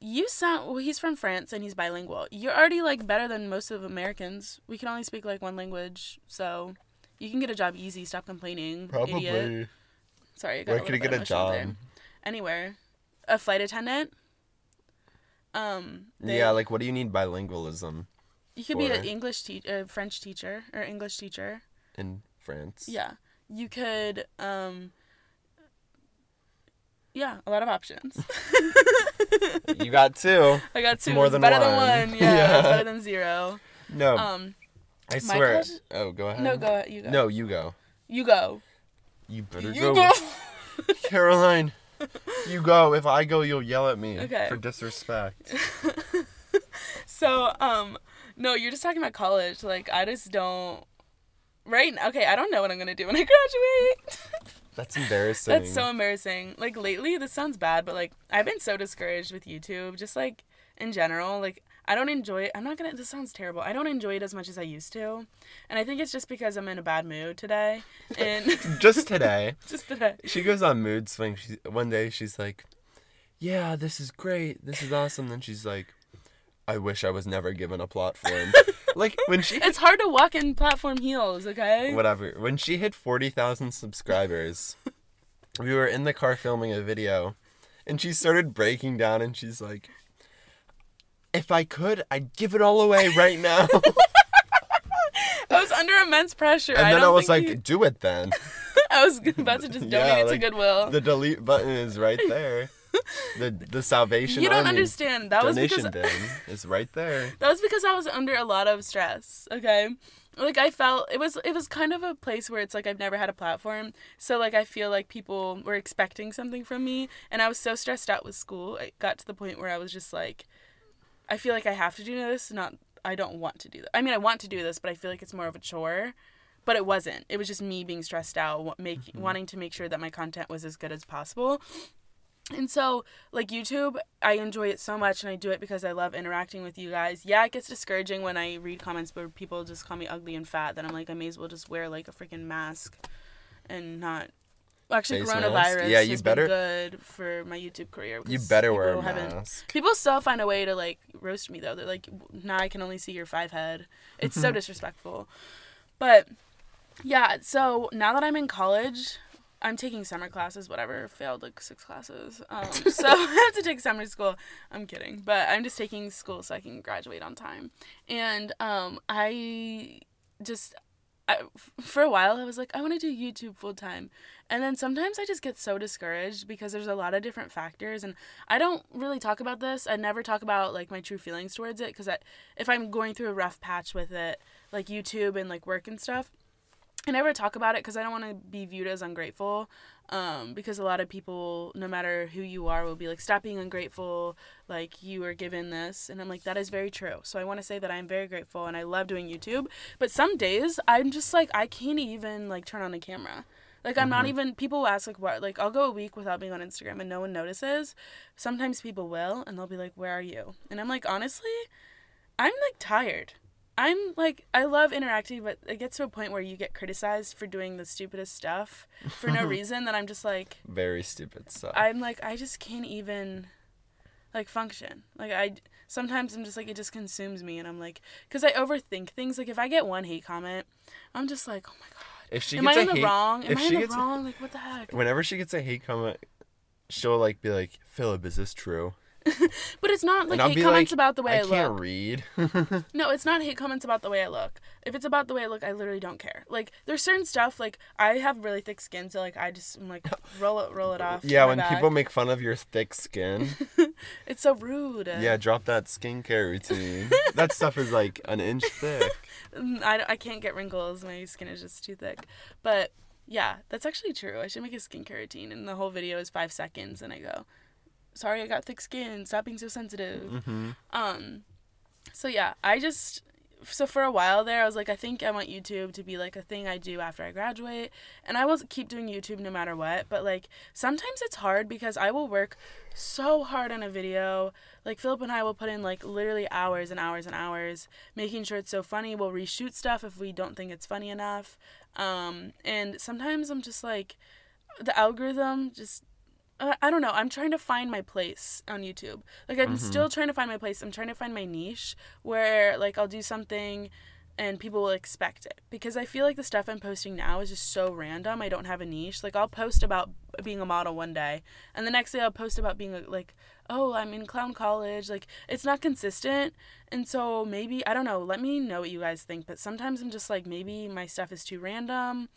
You sound well. He's from France and he's bilingual. You're already like better than most of Americans. We can only speak like one language, so you can get a job easy. Stop complaining, idiot. Sorry, I got Where could he get a job? there. Anywhere, a flight attendant. Um, they- Yeah, like what do you need bilingualism you could be an English teacher, a French teacher, or English teacher. in France? Yeah. You could um Yeah, a lot of options. *laughs* *laughs* You got two. *laughs* I got two. more it's than better one. than one. *laughs* Yeah, Yeah. better than zero. No, Um I swear. Oh, go ahead. no, go ahead, you go. No, you go. You go. You better You go. go. *laughs* Caroline, you go. If I go, you'll yell at me Okay. for disrespect. so, um no, you're just talking about college. Like I just don't Right. Okay, I don't know what I'm going to do when I graduate. *laughs* That's embarrassing. That's so embarrassing. Like lately, this sounds bad, but like I've been so discouraged with YouTube, just like in general. Like I don't enjoy it. I'm not gonna. This sounds terrible. I don't enjoy it as much as I used to, and I think it's just because I'm in a bad mood today, *laughs* and *laughs* Just today, just today. she goes on mood swings. She, one day she's like, "Yeah, this is great. This is awesome." Then she's like, "I wish I was never given a platform." Like *laughs* when she It's hard to walk in platform heels. Okay. whatever. When she hit 40,000 subscribers, *laughs* we were in the car filming a video and she started breaking down and she's like, if I could, I'd give it all away right now. *laughs* I was under immense pressure. and I then don't I was like, do it then. I was about to just donate Yeah, it to like, Goodwill. The delete button is right there. The the Salvation you don't Army understand. That was because is right there. *laughs* that was because I was under a lot of stress. Okay, like I felt it was it was kind of a place where it's like I've never had a platform, so like I feel like people were expecting something from me, and I was so stressed out with school. It got to the point where I was just like, I feel like I have to do this. Not I don't want to do that. I mean I want to do this, but I feel like it's more of a chore. But it wasn't. It was just me being stressed out, wa- make, mm-hmm. wanting to make sure that my content was as good as possible. And so, like YouTube, I enjoy it so much and I do it because I love interacting with you guys. Yeah, it gets discouraging when I read comments where people just call me ugly and fat. Then I'm like, I may as well just wear like a freaking mask and not. Actually, Face mask? coronavirus Yeah, you has better- been good for my YouTube career. You better wear a mask. People still find a way to like roast me though. They're like, now I can only see your five head. It's so *laughs* disrespectful. But yeah, so now that I'm in college, I'm taking summer classes, whatever. Failed like six classes. *laughs* Um, so *laughs* I have to take summer school. I'm kidding, but I'm just taking school so I can graduate on time. And um, I just I, for a while I was like I want to do YouTube full time. And then sometimes I just get so discouraged because there's a lot of different factors and I don't really talk about this. I never talk about like my true feelings towards it cuz if I'm going through a rough patch with it, like YouTube and like work and stuff, I never talk about it because I don't want to be viewed as ungrateful. Um, because a lot of people, no matter who you are, will be like, stop being ungrateful. Like, you were given this. And I'm like, that is very true. So I want to say that I'm very grateful and I love doing YouTube. But some days, I'm just like, I can't even like turn on a camera. Like, I'm not even, people will ask, like, what? Like, I'll go a week without being on Instagram and no one notices. Sometimes people will and they'll be like, where are you? And I'm like, honestly, I'm like tired. I'm like I love interacting, but it gets to a point where you get criticized for doing the stupidest stuff for no *laughs* reason that I'm just like Very stupid stuff. I'm like I just can't even like function. Like I sometimes I'm just like it just consumes me and I'm like cuz I overthink things like if I get one hate comment, I'm just like, "Oh my god. if she Am gets I in the hate, wrong? Am if I she in the gets a- wrong? Like what the heck?" whenever she gets a hate comment, she'll like be like, "Philip, is this true?" *laughs* But it's not like hate comments like, about the way I, I can't look. read. *laughs* No, it's not hate comments about the way I look. If it's about the way I look, I literally don't care. Like there's certain stuff like I have really thick skin, so like I just I'm like *laughs* roll it roll it off. yeah, when people make fun of your thick skin, it's so rude. yeah, drop that skincare routine. that stuff is like an inch thick. Mm, I, I can't get wrinkles. My skin is just too thick. But yeah, that's actually true. I should make a skincare routine, and the whole video is five seconds, and I go, "Sorry, I got thick skin. Stop being so sensitive." Mm-hmm. Um, so yeah, I just so for a while there, I was like, I think I want YouTube to be like a thing I do after I graduate, and I will keep doing YouTube no matter what. But like sometimes it's hard because I will work so hard on a video. Like Philip and I will put in like literally hours and hours and hours making sure it's so funny. We'll reshoot stuff if we don't think it's funny enough. Um, and sometimes I'm just like, the algorithm just uh, I don't know. I'm trying to find my place on YouTube. Like I'm still trying to find my place. I'm trying to find my niche where like I'll do something and people will expect it because I feel like the stuff I'm posting now is just so random. I don't have a niche. Like I'll post about being a model one day and the next day I'll post about being like oh, I'm in clown college. Like it's not consistent. And so maybe I don't know, let me know what you guys think, but sometimes I'm just like maybe my stuff is too random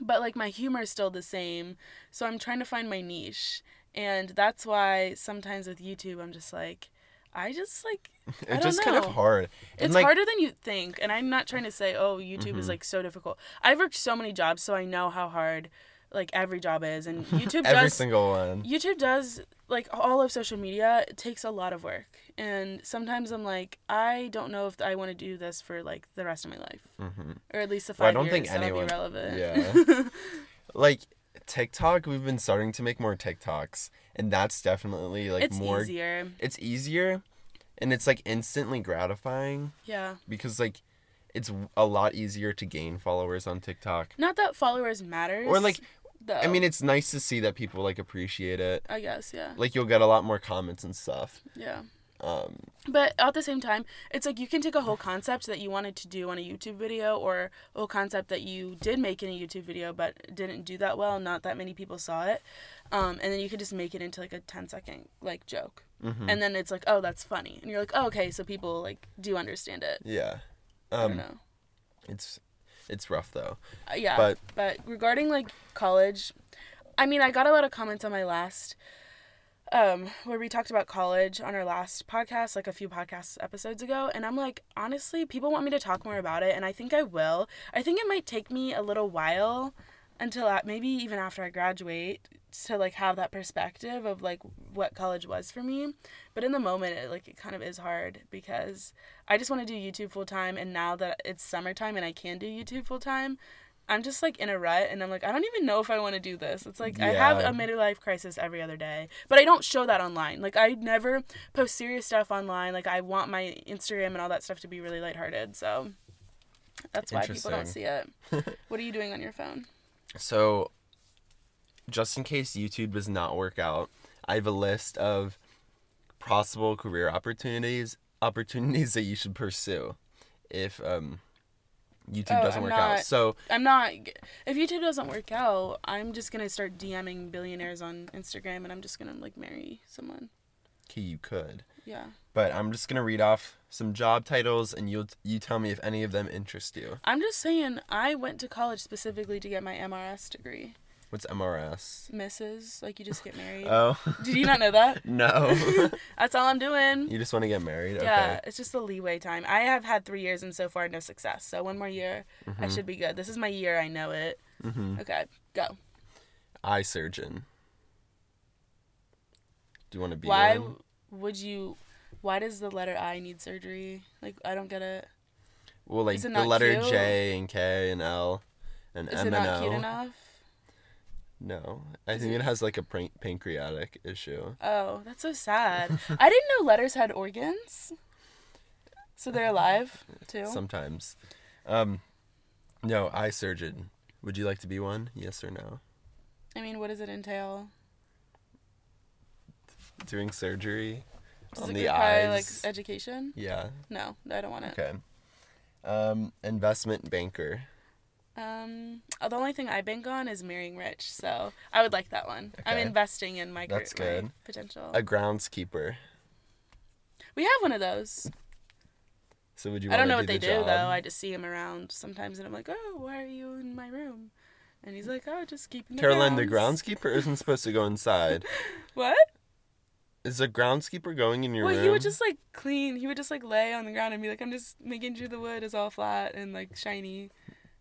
but like my humor is still the same so i'm trying to find my niche and that's why sometimes with youtube i'm just like i just like *laughs* I It's just kind of hard. And it's like, harder than you think and i'm not trying to say oh youtube is mm-hmm. like so difficult i've worked so many jobs so i know how hard like every job is and *laughs* youtube Every does single one. youtube does like all of social media it takes a lot of work and sometimes i'm like i don't know if i want to do this for like the rest of my life hmm or at least the Well, I don't years think that'll anyone- be relevant Yeah. *laughs* like TikTok, we've been starting to make more TikToks, and that's definitely like it's more. It's easier It's easier, and it's like instantly gratifying yeah because like it's a lot easier to gain followers on TikTok. Not that followers matters. Or like, though. I mean, it's nice to see that people like appreciate it. I guess yeah, Like you'll get a lot more comments and stuff. yeah. Um, But at the same time, it's like you can take a whole concept that you wanted to do on a YouTube video, or a whole concept that you did make in a YouTube video but didn't do that well. Not that many people saw it, um, and then you could just make it into like a 10 second like joke, mhm. and then it's like, oh, that's funny, and you're like, oh, okay, so people like do understand it. yeah. I don't Um, know. it's It's rough though. Uh, yeah. But- But regarding like college, I mean, I got a lot of comments on my last um where we talked about college on our last podcast like a few podcast episodes ago and I'm like honestly people want me to talk more about it and I think I will. I think it might take me a little while until I, maybe even after I graduate to like have that perspective of like what college was for me. But in the moment it like it kind of is hard because I just want to do YouTube full time and now that it's summertime and I can do YouTube full time, I'm just like in a rut and I'm like I don't even know if I want to do this. It's like I have a midlife crisis every other day, but I don't show that online. Like I never post serious stuff online. Like I want my Instagram and all that stuff to be really lighthearted. So that's why people don't see it. *laughs* what are you doing on your phone? So, just in case YouTube does not work out, I have a list of possible career opportunities opportunities that you should pursue if um, YouTube Oh, doesn't I'm work not- out. So, I'm not. If YouTube doesn't work out, I'm just gonna start DMing billionaires on Instagram, and I'm just gonna like marry someone. okay, you could. Yeah. But I'm just gonna read off some job titles, and you you tell me if any of them interest you. I'm just saying. I went to college specifically to get my MRS degree. What's MRS? Mrs. Like you just get married. Oh Did you not know that? *laughs* no, *laughs* That's all I'm doing. you just want to get married. Yeah, Okay. it's just the leeway time. I have had three years and so far no success. So one more year, I should be good. This is my year. I know it. Mm-hmm. Okay, go. Eye surgeon. Do you want to be why one? would you? Why does the letter I need surgery? Like I don't get it. Well, like it the letter cute? J and K and L and Is M it and not cute enough? No, I think it- has like a pran- pancreatic issue. Oh, that's so sad. *laughs* I didn't know letters had organs. So they're alive too. Sometimes. Um, no, eye surgeon. Would you like to be one? Yes or no? I mean, what does it entail? Doing surgery Does on it the require eyes. like education? yeah. No, I don't want it. Okay. Um, investment banker. Um, the only thing I bank on is marrying rich, so I would like that one. I'm investing in my, That's good. potential. A groundskeeper. we have one of those. So would you? I don't know wanna what they the do job? though. I just see him around sometimes, and I'm like, "Oh, why are you in my room?" And he's like, "Oh, just keeping the Caroline, the groundskeeper isn't supposed to go inside. *laughs* What? Is a groundskeeper going in your Well, room? he would just like clean. He would just like lay on the ground and be like, "I'm just making sure the wood is all flat and like shiny,"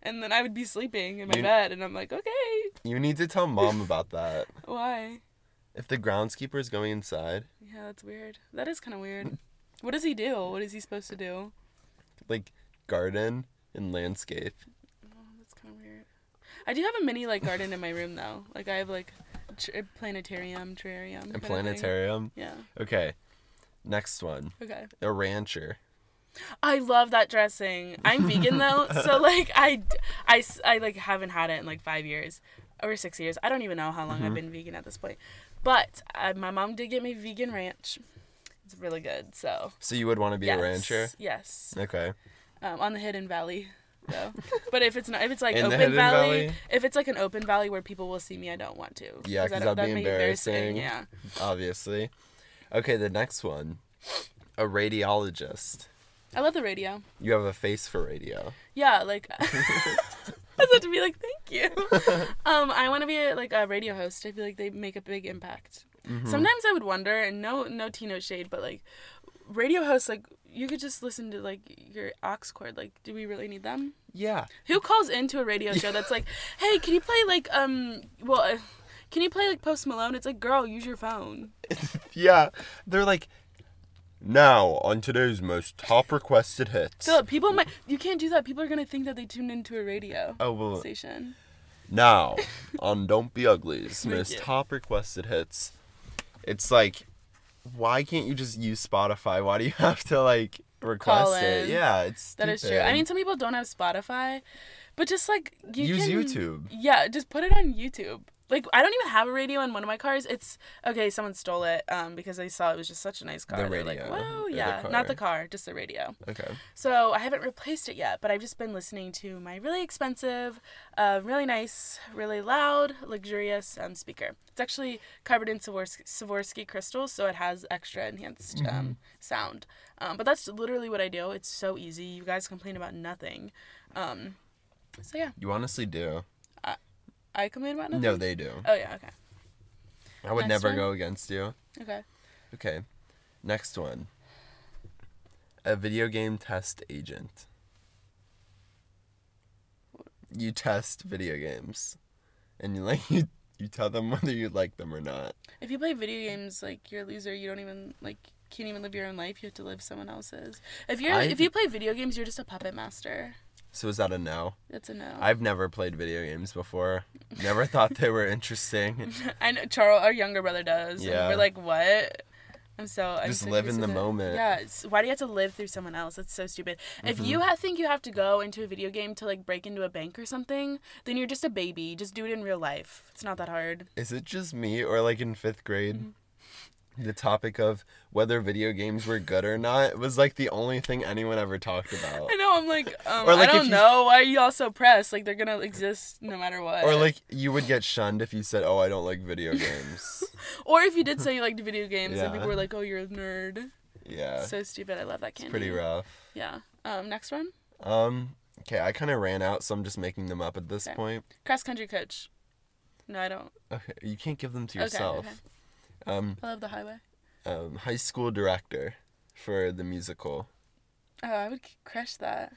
and then I would be sleeping in my You- bed, and I'm like, "Okay, You need to tell mom about that. *laughs* why?" If the groundskeeper is going inside, Yeah, that's weird. That is kind of weird. What does he do? What is he supposed to do? like garden and landscape. Oh, that's kind of weird. I do have a mini like garden in my room though. Like I have like a, tr- planetarium, terrarium. A planetarium. Yeah. Okay. Next one. Okay. A rancher. I love that dressing. I'm vegan though, *laughs* so like I, I, I like haven't had it in like five years or six years. I don't even know how long Mm-hmm. I've been vegan at this point. But uh, my mom did get me vegan ranch. It's really good. So So you would want to be yes, a rancher? Yes. Okay. Um, on the Hidden Valley. Though. *laughs* but if it's not, if it's like In open valley, Valley? if it's like an open valley where people will see me, I don't want to. Yeah, 'cause I that'd don't- be embarrassing. Yeah. Obviously. Okay, the next one. A radiologist. I love the radio. You have a face for radio. Yeah, like *laughs* *laughs* I was about to be like, thank you. *laughs* um, I want to be a, like a radio host. I feel like they make a big impact. Mm-hmm. Sometimes I would wonder, and no, no tea, no shade, but like radio hosts, like you could just listen to like your aux cord. Like, do we really need them? Yeah. Who calls into a radio show that's like, hey, can you play like um, well, uh, can you play like Post Malone? It's like, girl, use your phone. Yeah. They're like, now on today's most top requested hits. So people might, you can't do that. People are gonna think that they tuned into a radio Oh, well, station. now *laughs* on Don't Be Ugly's most top requested hits. It's like, why can't you just use Spotify? Why do you *laughs* have to like request it? Yeah, it's That is true. I mean, some people don't have Spotify, but just like you use can, YouTube. Yeah, just put it on YouTube. Like I don't even have a radio in one of my cars. It's okay. Someone stole it um because they saw it was just such a nice car. The They're like, radio, whoa, or the yeah, not the car. just the radio. Okay. So I haven't replaced it yet, but I've just been listening to my really expensive, uh, really nice, really loud, luxurious um, speaker. It's actually covered in Swarovski, Swarovski crystals, so it has extra enhanced Mm-hmm. um, sound. Um, but that's literally what I do. It's so easy. You guys complain about nothing. Um, So yeah, You honestly do. I complain about nothing. No, they do. Oh yeah. Okay. I would Next never one? go against you. Okay. Okay. Next one. A video game test agent. You test video games. And you like *laughs* you you tell them whether you like them or not. If you play video games, like you're a loser. You don't even like can't even live your own life. You have to live someone else's. If you're I- if you play video games, you're just a puppet master. So is that a no? That's a no. I've never played video games before. Never thought they were interesting. *laughs* I know Charles, our younger brother, does. Yeah. And we're like, what? I'm so. I'm Just so live in the moment. Yeah. it's- Why do you have to live through someone else? That's so stupid. If you Mm-hmm. think you have to go into a video game to like break into a bank or something, then you're just a baby. Just do it in real life. It's not that hard. Is it just me or like in fifth grade? Mm-hmm. The topic of whether video games were good or not was like the only thing anyone ever talked about. I know. I'm like, um, Or, like, I don't you- know. Why are you all so pressed? Like they're gonna exist no matter what. Or like you would get shunned if you said, "Oh, I don't like video games." *laughs* Or if you did say you liked video games, Yeah. and people were like, "Oh, you're a nerd." yeah, So stupid. I love that candy. It's pretty rough. Yeah. Um. Next one. Um, okay, I kind of ran out, so I'm just making them up at this Okay. point. Cross country coach. No, I don't. Okay, you can't give them to Okay, yourself. okay. Um, I love the highway. um, high school director for the musical. Oh, I would crush that.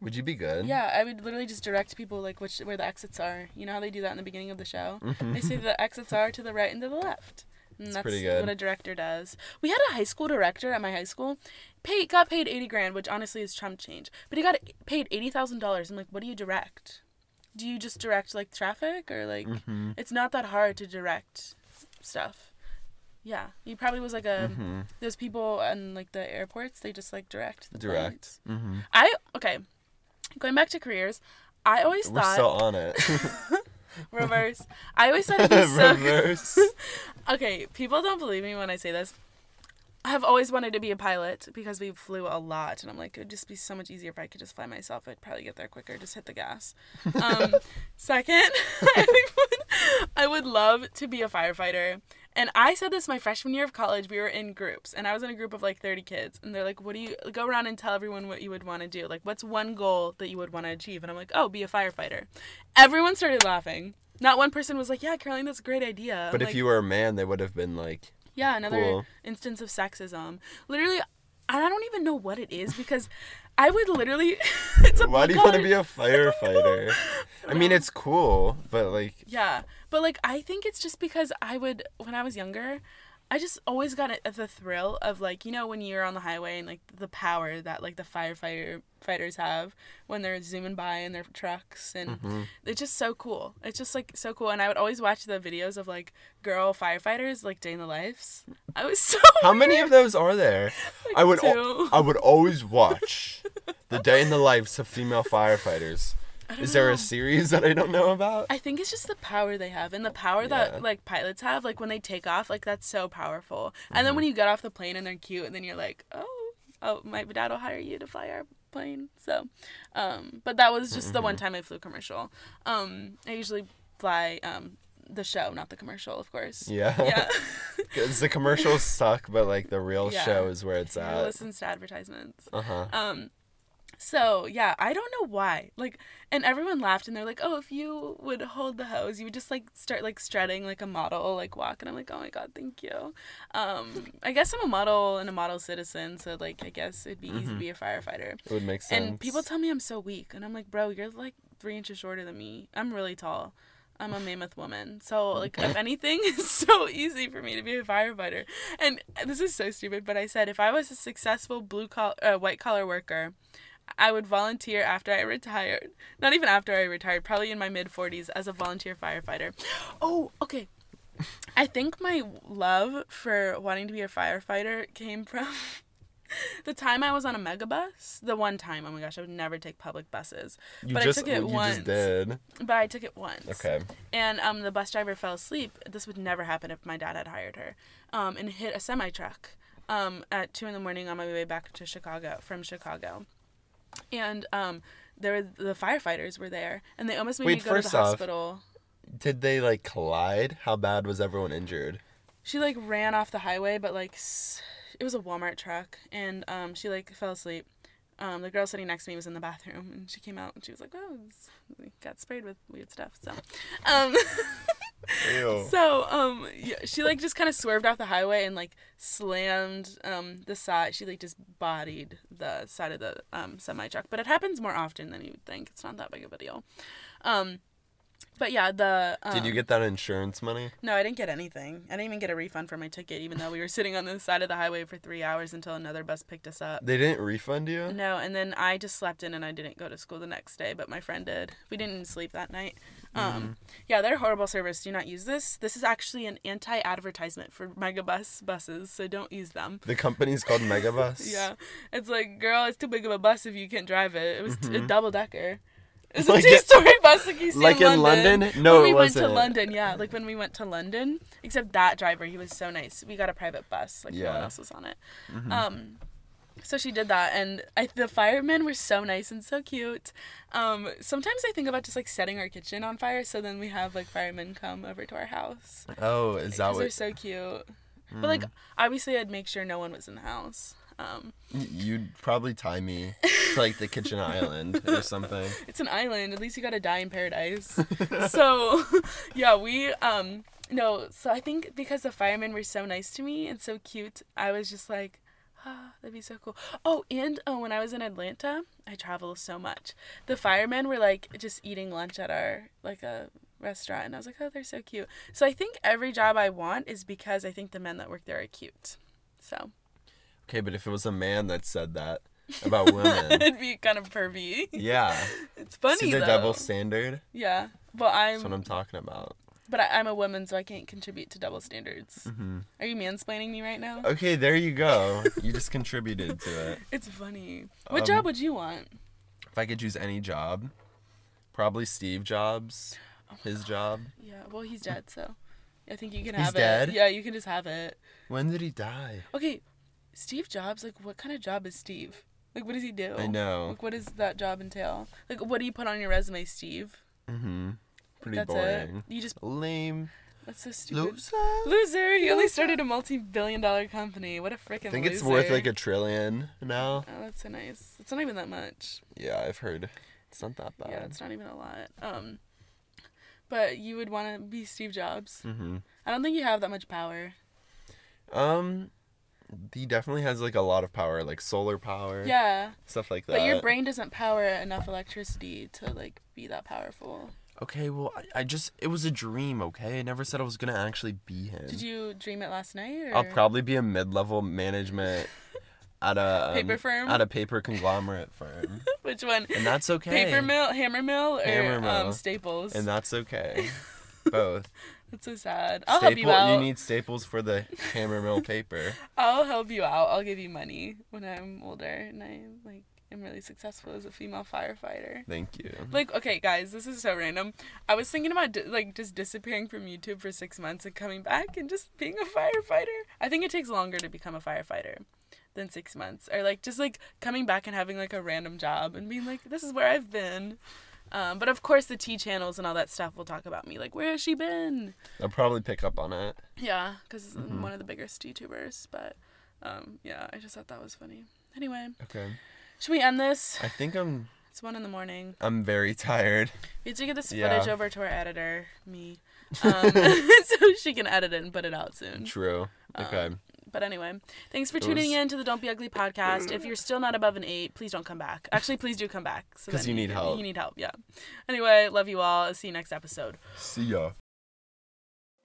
Would you be good? Yeah, I would literally just direct people like which where the exits are. You know how they do that in the beginning of the show? They say the exits are to the right and to the left. And that's pretty good. what a director does. We had a high school director at my high school. Paid got paid eighty grand, which honestly is chump change. But he got paid eighty thousand dollars. I'm like, what do you direct? Do you just direct like traffic or like? Mm-hmm. It's not that hard to direct stuff. Yeah, he probably was like a Mm-hmm. those people in like the airports. They just like direct. The. Direct. Mm-hmm. I okay. Going back to careers, I always We're thought still on it. *laughs* reverse. I always thought it was so Reverse. *laughs* okay. People don't believe me when I say this. I have always wanted to be a pilot because we flew a lot, and I'm like, it would just be so much easier if I could just fly myself. I'd probably get there quicker. Just hit the gas. *laughs* Um, second, I would, I would love to be a firefighter. And I said this my freshman year of college. We were in groups, and I was in a group of like 30 kids. And they're like, "What do you go around and tell everyone what you would want to do? Like, what's one goal that you would want to achieve?" And I'm like, "Oh, be a firefighter." Everyone started laughing. Not one person was like, "Yeah, Caroline, that's a great idea." But I'm if like, you were a man, they would have been like, yeah, another Cool. instance of sexism. Literally, I don't even know what it is because I would literally. *laughs* a "Why do you want to be a *laughs* firefighter?" I mean, it's cool, but like, Yeah, but like I think it's just because I would when I was younger, I just always got it- the thrill of like you know when you're on the highway and like the power that like the firefighter fighters have when they're zooming by in their trucks and Mm-hmm. it's just so cool. It's just like so cool, and I would always watch the videos of like girl firefighters like day in the lives. I was *laughs* so how many of those are there? I would. al-. I would always watch the day in the lives of female firefighters. Is there a series that I don't know about? I think it's just the power they have and the power Yeah. that like pilots have. Like when they take off, like that's so powerful. And Mm-hmm. then when you get off the plane and they're cute, and then you're like, oh, oh, my dad will hire you to fly our plane. So, um, but that was just the Mm-hmm. one time I flew commercial. Um, I usually fly um the show, not the commercial, of course. Yeah. Yeah. *laughs* Because the commercials suck, but like the real Yeah. show is where it's at. listens to advertisements? Uh huh. Um, so yeah, I don't know why. Like, and everyone laughed, and they're like, "Oh, if you would hold the hose, you would just like start like strutting like a model, like walk." And I'm like, "Oh my god, thank you." Um, I guess I'm a model and a model citizen, so like I guess it'd be easy to be a firefighter. It would make sense. And people tell me I'm so weak, and I'm like, "Bro, you're like three inches shorter than me. I'm really tall." I'm a mammoth woman. So, like, if *laughs* anything, *laughs* it's so easy for me to be a firefighter. And this is so stupid, but I said if I was a successful blue collar, uh, white collar worker, I would volunteer after I retired. Not even after I retired, probably in my mid 40s as a volunteer firefighter. Oh, okay. I think my love for wanting to be a firefighter came from *laughs* the time I was on a megabus. The one time, oh my gosh, I would never take public buses. you but just I took it you once. just did. But I took it once. Okay. And um, the bus driver fell asleep. This would never happen if my dad had hired her. Um, and hit a semi truck. Um, at two in the morning on my way back to Chicago from Chicago. And um, there were the firefighters were there, and they almost made Wait, me go to the first off- hospital. Did they like collide? How bad was everyone injured? She like ran off the highway, but like s- it was a Walmart truck, and um, she like fell asleep. Um, the girl sitting next to me was in the bathroom, and she came out and she was like, "Oh, got sprayed with weird stuff." So, um, *laughs* Ew. *laughs* so um, yeah, she like just kind of swerved off the highway and like slammed um the side. She like just bodied the side of the um semi truck, but it happens more often than you would think. It's not that big of a deal. Um, but yeah, the um, Did you get that insurance money? no, I didn't get anything. I didn't even get a refund for my ticket, even though we were sitting on the side of the highway for three hours until another bus picked us up. They didn't refund you? No, and then I just slept in and I didn't go to school the next day, but my friend did. We didn't sleep that night. Um, yeah, they're horrible service. Do not use this. This is actually an anti-advertisement for megabus buses, so don't use them. The company's called Megabus. *laughs* Yeah, it's like, girl, it's too big of a bus if you can't drive it. It was t- a double decker. *laughs* It's Mm-hmm. Like a two-story *laughs* bus, like you see like in London. London? No, when we went to. London, yeah, like when we went to London. Except that driver, he was so nice. We got a private bus, like no one Mm-hmm. else was on it. Um, so she did that, and I, the firemen were so nice and so cute. Um, sometimes I think about just like setting our kitchen on fire, so then we have like firemen come over to our house Oh, is that because they're so cute. But like obviously, I'd make sure no one was in the house. Um, you'd probably tie me to like the kitchen island or *laughs* something? it's an island. At least you gotta die in paradise. *laughs* so, *laughs* yeah, we um no. So I think because the firemen were so nice to me and so cute, I was just like, ah, that'd be so cool. Oh, and oh, when I was in Atlanta, I travel so much. The firemen were like just eating lunch at our like a restaurant, and I was like, oh, they're so cute. So I think every job I want is because I think the men that work there are cute. So Okay, but if it was a man that said that about women, *laughs* it'd be kind of pervy. yeah. *laughs* It's funny See the though. double standard? Yeah, but I'm That's what I'm talking about. But I, I'm a woman, so I can't contribute to double standards. Mm-hmm. Are you mansplaining me right now? Okay, there you go. You just contributed to it. *laughs* It's funny. What Um, job would you want? If I could choose any job, probably Steve Jobs. His job. Yeah, well, he's dead, so I think you can He's have dead? it. Yeah, you can just have it. When did he die? Okay, Steve Jobs, like, what kind of job is Steve? Like, what does he do? I know. Like, what does that job entail? Like, what do you put on your resume, Steve? Mm-hmm. Pretty That's boring. it. You just Lame. that's so stupid. Loser. Loser. He only started a multi-billion-dollar company. What a freaking. I think it's worth like a trillion now. Oh, that's so nice. It's not even that much. Yeah, I've heard. It's not that bad. Yeah, it's not even a lot. Um, but you would want to be Steve Jobs. Mm-hmm. I don't think you have that much power. Um, he definitely has like a lot of power, like solar power. Yeah, Stuff like that. but your brain doesn't power enough electricity to like be that powerful. Okay, well, I, I just it was a dream. Okay, I never said I was gonna actually be him. Did you dream it last night? Or? I'll probably be a mid-level management *laughs* at a um, Paper firm? at a paper conglomerate firm, *laughs* Which one? and that's okay. Paper mill, Hammermill, or Hammermill. Um, Staples? and that's okay. *laughs* Both. That's so sad. I'll help you Staple- out. need staples for the Hammermill paper. I'll help you out. I'll give you money when I'm older and I'm like am really successful as a female firefighter. Thank you. Like, okay, guys, this is so random. I was thinking about di- like just disappearing from YouTube for six months and coming back and just being a firefighter. I think it takes longer to become a firefighter than six months, or like just like coming back and having like a random job and being like, this is where I've been. Um, but of course, the T channels and all that stuff will talk about me. Like, where has she been? I'll probably pick up on it. Yeah, because I'm one of the biggest YouTubers. But um, yeah, I just thought that was funny. Anyway, Okay. Should we end this? I think I'm It's one in the morning. I'm very tired. We have to get this Yeah. footage over to our editor, me, *laughs* um, *laughs* so she can edit it and put it out soon. True. Okay. But anyway, thanks for tuning was- in to the Don't Be Ugly podcast. If you're still not above an eight, please don't come back. Actually, please do come back. so *laughs* 'Cause then you need can- help. You need help, yeah. Anyway, love you all. See you next episode. See ya.